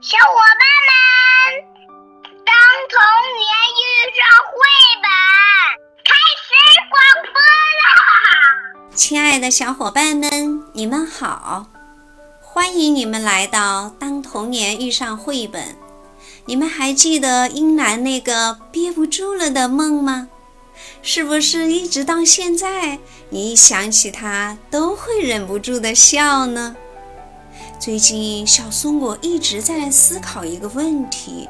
小伙伴们，当童年遇上绘本，开始广播啦！亲爱的小伙伴们，你们好，欢迎你们来到《当童年遇上绘本》。你们还记得英兰那个憋不住了的梦吗？是不是一直到现在，你一想起它都会忍不住的笑呢？最近，小松果一直在思考一个问题：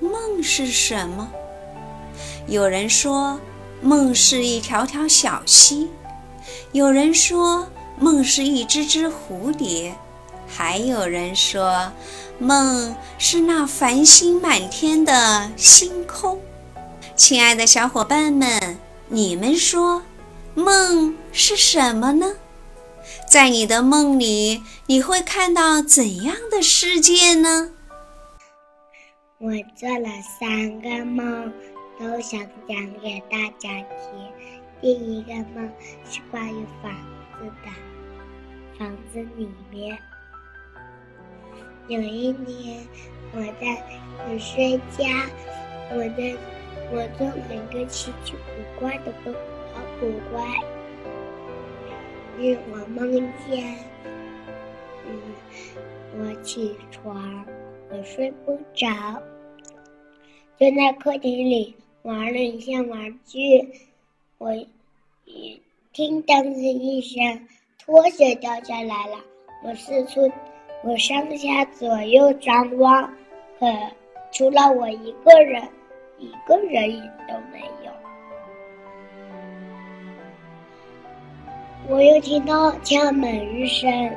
梦是什么？有人说，梦是一条条小溪；有人说，梦是一只只蝴蝶；还有人说，梦是那繁星满天的星空。亲爱的小伙伴们，你们说，梦是什么呢？在你的梦里，你会看到怎样的世界呢？我做了三个梦，都想讲给大家听。第一个梦是关于房子的，房子里面有一年我在睡觉，我在。我做了一个奇奇古怪的梦，好古怪。是我梦见，嗯，我起床，我睡不着，就在客厅里玩了一下玩具。我一听当时一声，拖鞋掉下来了。我四处，我上下左右张望，可除了我一个人。一个人影都没有。我又听到敲门声，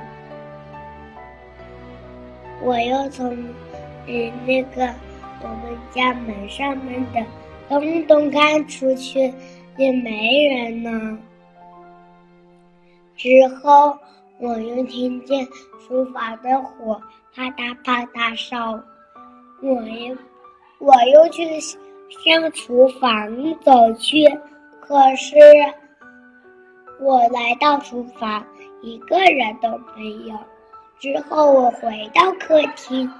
我又从嗯那个我们家门上面的洞洞看出去，也没人呢。之后我又听见书房的火啪嗒啪嗒烧，我又我又去。向厨房走去，可是我来到厨房，一个人都没有。之后我回到客厅，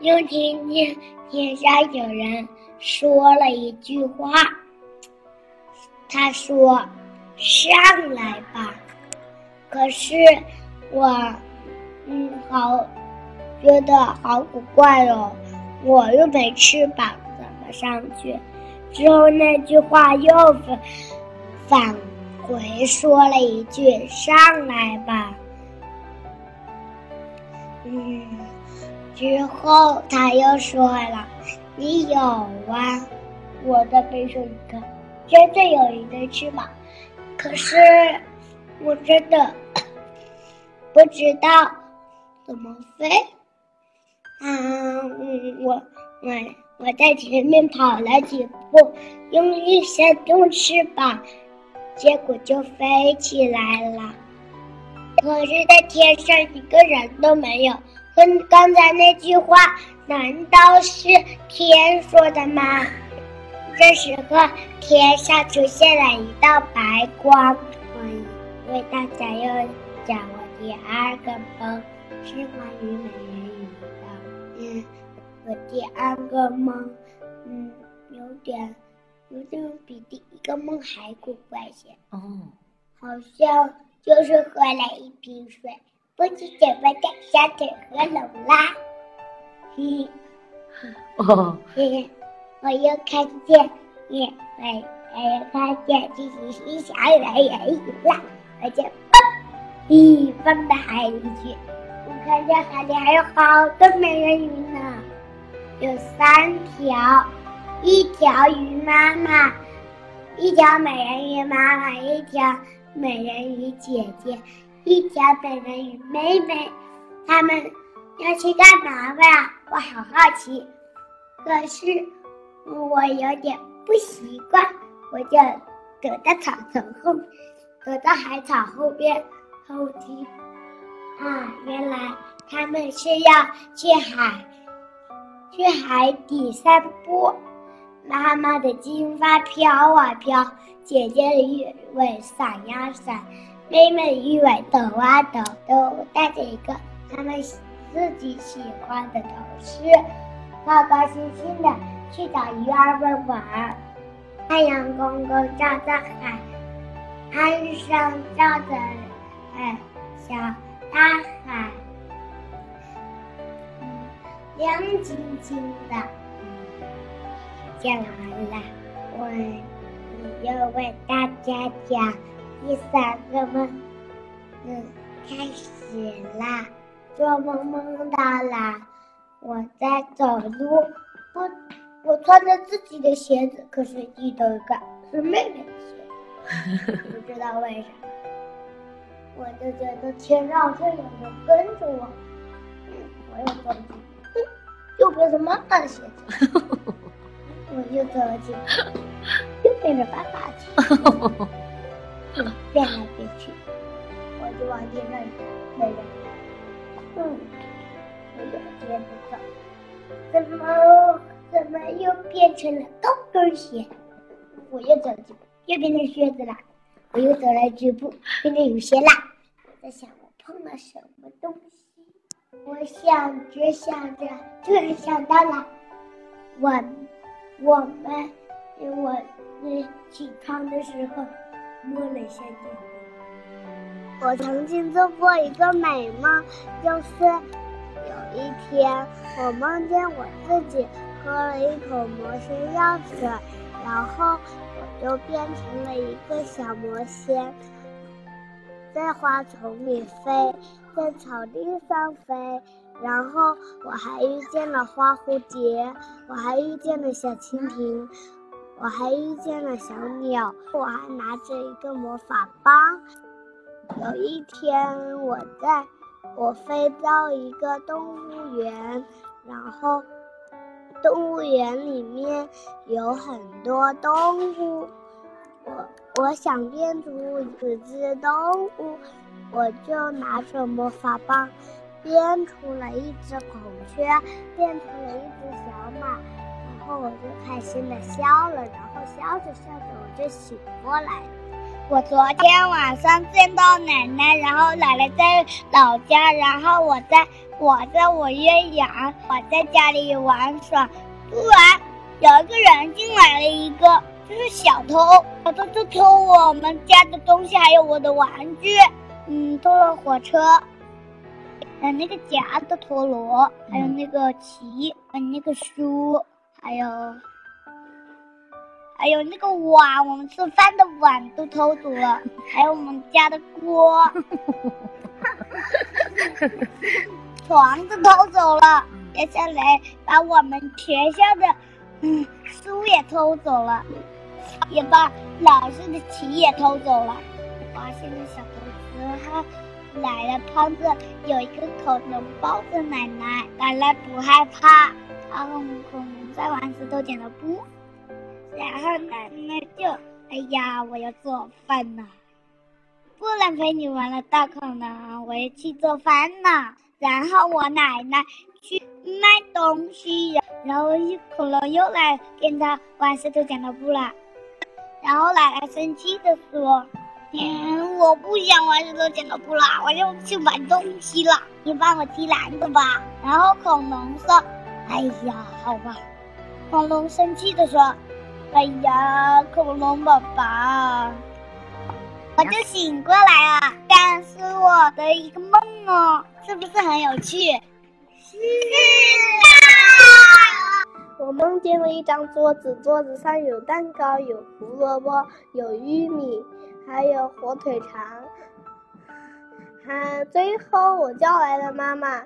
又听见天上有人说了一句话。他说：“上来吧。”可是我，嗯，好，觉得好古怪哦，我又没翅膀。怎么上去，之后那句话又反反回说了一句：“上来吧。”嗯，之后他又说了：“你有啊，我的背上一个，真的有一对翅膀，可是我真的不知道怎么飞。”嗯，我我。我在前面跑了几步，用力扇动翅膀，结果就飞起来了。可是，在天上一个人都没有。跟刚才那句话，难道是天说的吗？这时候，天上出现了一道白光。我为大家又讲了第二个梦，是关于美人鱼的。嗯。我第二个梦，嗯，有点，有点比第一个梦还古怪些。哦，好像就是喝了一瓶水，不知怎么的，小腿喝聋啦。嘿嘿，哦，嘿嘿，我又看见，耶，我我又看见自己是小美人鱼了，我就蹦，咦，蹦到海里去。我看见海里还有好多美人鱼呢。有三条，一条鱼妈妈，一条美人鱼妈妈，一条美人鱼姐姐，一条美人鱼妹妹。他们要去干嘛吧？我好好奇。可是我有点不习惯，我就躲在草丛后，躲在海草后边偷听。啊，原来他们是要去海。去海底散步，妈妈的金发飘啊飘，姐姐的鱼尾闪呀闪，妹妹的鱼尾抖啊抖，都带着一个他们自己喜欢的头饰，高高兴兴的去找鱼儿们玩。太阳公公照着海，岸上照着哎小大海，嗯，亮晶晶的。讲完了，我又为大家讲第三个梦。嗯，开始啦，做梦梦到了，我在走路，不，我穿着自己的鞋子，可是记得个是妹妹的鞋子，不知道为啥，我就觉得天上好像有人跟着我，嗯，我又走进，嗯，又变成妈妈的鞋子，我又走进，又变成爸爸的鞋子，嗯，变来变去。我就往地上那个，嗯，我就接着走，怎么怎么又变成了高跟鞋？我又走了几步，又变成靴子了。我又走了几步，变成雨鞋啦。在想我碰了什么东西？我想着想着，突然想到了，我我们我那起床的时候摸了一下。我曾经做过一个美梦，就是有一天我梦见我自己喝了一口魔仙药水，然后我就变成了一个小魔仙，在花丛里飞，在草地上飞，然后我还遇见了花蝴蝶，我还遇见了小蜻蜓，我还遇见了小鸟，我还拿着一个魔法棒。有一天，我在我飞到一个动物园，然后动物园里面有很多动物，我我想变出一只动物，我就拿着魔法棒变出了一只孔雀，变出了一只小马，然后我就开心的笑了，然后笑着笑着我就醒过来了。我昨天晚上见到奶奶，然后奶奶在老家，然后我在我在我岳阳，我在家里玩耍，突然有一个人进来了一个，就是小偷，小偷就偷我们家的东西，还有我的玩具，嗯，偷了火车，嗯，那个夹的陀螺，还有那个旗，嗯，那个书，还有。还有那个碗，我们吃饭的碗都偷走了，还有我们家的锅，床都偷走了。接下来把我们学校的嗯书也偷走了，也把老师的旗也偷走了。发现了小偷子哈，奶奶胖子有一个恐龙抱着奶奶，奶奶不害怕，他和恐龙在玩石头剪刀布。然后奶奶就，哎呀，我要做饭了，不能陪你玩了，大恐龙，我要去做饭了。然后我奶奶去卖东西，然后恐龙又来跟他玩石头剪刀布了。然后奶奶生气的说：“嗯，我不想玩石头剪刀布了，我要去买东西了，你帮我踢篮子吧。”然后恐龙说：“哎呀，好吧。”恐龙生气的说。哎呀，恐龙宝宝，我就醒过来了，但是我的一个梦哦，是不是很有趣？是啊。我梦见了一张桌子，桌子上有蛋糕，有胡萝卜，有玉米，还有火腿肠。还，最后我叫来了妈妈，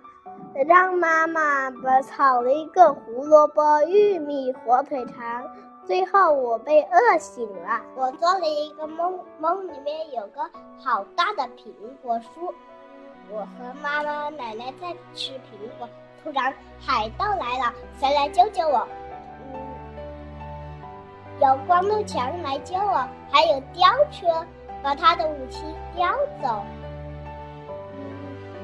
让妈妈把炒了一个胡萝卜、玉米、火腿肠。最后我被饿醒了，我做了一个梦，梦里面有个好大的苹果树，我和妈妈、奶奶在吃苹果，突然海盗来了，谁来救救我？有光头强来救我，还有吊车把他的武器吊走。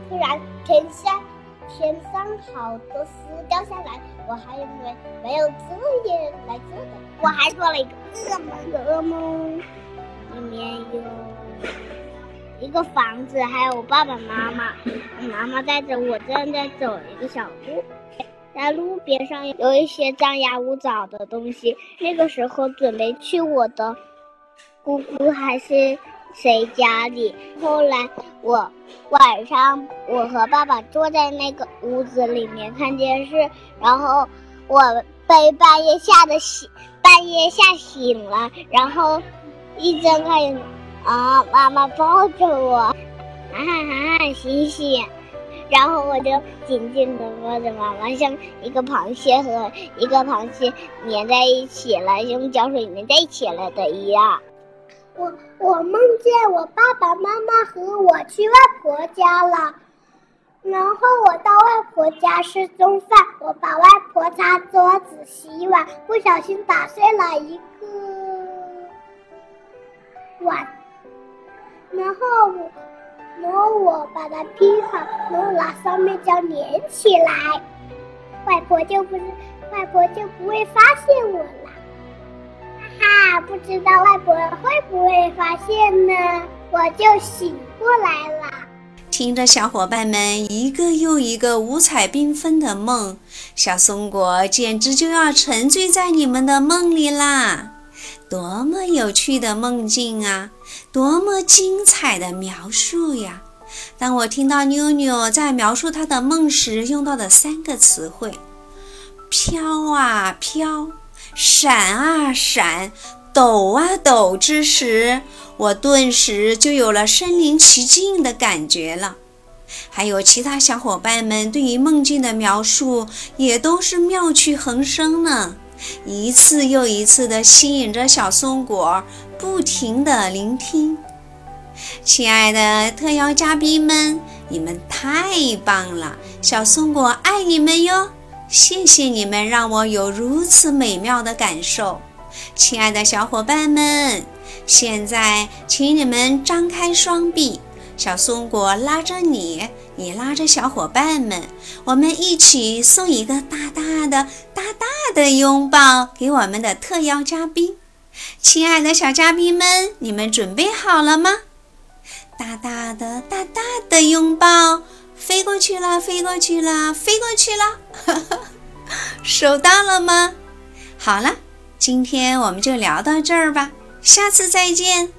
突然天下。天上好多丝掉下来，我还以为没有这夜来这的，我还做了一个噩梦的噩梦，里面有一个房子，还有我爸爸妈妈。我妈妈带着我正在走一个小路，在路边上有一些张牙舞爪的东西。那个时候准备去我的姑姑还是谁家里。后来我晚上我和爸爸坐在那个屋子里面看电视，然后我被半夜吓得醒，半夜吓醒了，然后一睁开眼。啊！妈妈抱着我，喊喊喊喊，醒醒！然后我就紧紧的抱着妈妈，像一个螃蟹和一个螃蟹粘在一起了，用胶水粘在一起了的一样。我我梦见我爸爸妈妈和我去外婆家了，然后我到外婆家吃中饭，我把外婆擦桌子、洗碗，不小心打碎了一个碗。然后我，然后我把它拼好，然后拿上面胶粘起来，外婆就不是，外婆就不会发现我了。哈哈，不知道外婆会不会发现呢？我就醒过来了。听着小伙伴们一个又一个五彩缤纷的梦，小松果简直就要沉醉在你们的梦里啦！多么有趣的梦境啊！多么精彩的描述呀！当我听到妞妞在描述她的梦时用到的三个词汇“飘啊飘，闪啊闪，抖啊抖”之时，我顿时就有了身临其境的感觉了。还有其他小伙伴们对于梦境的描述也都是妙趣横生呢。一次又一次地吸引着小松果，不停地聆听。亲爱的特邀嘉宾们，你们太棒了！小松果爱你们哟！谢谢你们让我有如此美妙的感受。亲爱的小伙伴们，现在请你们张开双臂。小松果拉着你，你拉着小伙伴们，我们一起送一个大大的、大大的拥抱给我们的特邀嘉宾。亲爱的小嘉宾们，你们准备好了吗？大大的、大大的拥抱，飞过去了，飞过去了，飞过去了，收到了吗？好了，今天我们就聊到这儿吧，下次再见。